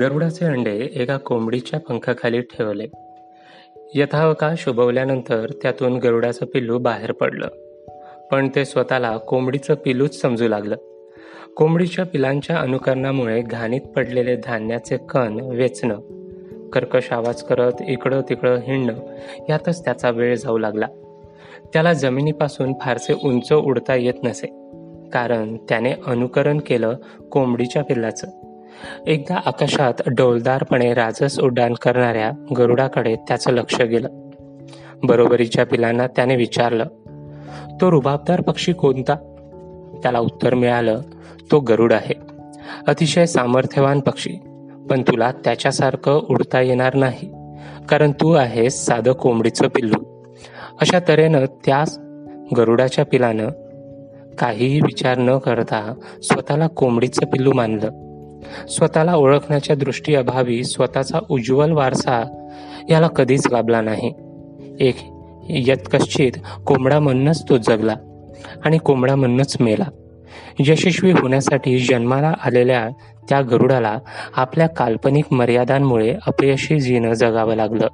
गरुडाचे अंडे एका कोंबडीच्या पंखाखाली ठेवले. यथावकाश शुभवल्यानंतर त्यातून गरुडाचं पिल्लू बाहेर पडलं. पण ते स्वतःला कोंबडीचं पिल्लूच समजू लागलं. कोंबडीच्या पिलांच्या अनुकरणामुळे घाणीत पडलेले धान्याचे कण वेचणं कर्कश आवाज करत इकडं तिकडं हिंडणं यातच त्याचा वेळ जाऊ लागला. त्याला जमिनीपासून फारसे उंच उडता येत नसे कारण त्याने अनुकरण केलं कोंबडीच्या पिल्लाचं एकदा आकाशात डौलदारपणे राजस उड्डाण करणाऱ्या गरुडाकडे त्याचं लक्ष गेलं. बरोबरीच्या पिलांना त्याने विचारलं तो रुबाबदार पक्षी कोणता? त्याला उत्तर मिळालं तो गरुड आहे. अतिशय सामर्थ्यवान पक्षी पण तुला त्याच्यासारखं उडता येणार नाही कारण तू आहेस साधं कोंबडीचं पिल्लू. अशा तऱ्हेनं त्या गरुडाच्या पिलानं काहीही विचार न करता स्वतःला कोंबडीचं पिल्लू मानलं. स्वतःला ओळखण्याच्या दृष्टी अभावी स्वतःचा उज्ज्वल वारसा याला कधीच लाभला नाही. एक यत्कश्चित कोंबडा म्हणूनच तो जगला आणि कोंबडा म्हणूनच मेला. यशस्वी होण्यासाठी जन्माला आलेल्या त्या गरुडाला आपल्या काल्पनिक मर्यादांमुळे अपयशी जीनं जगावं लागलं.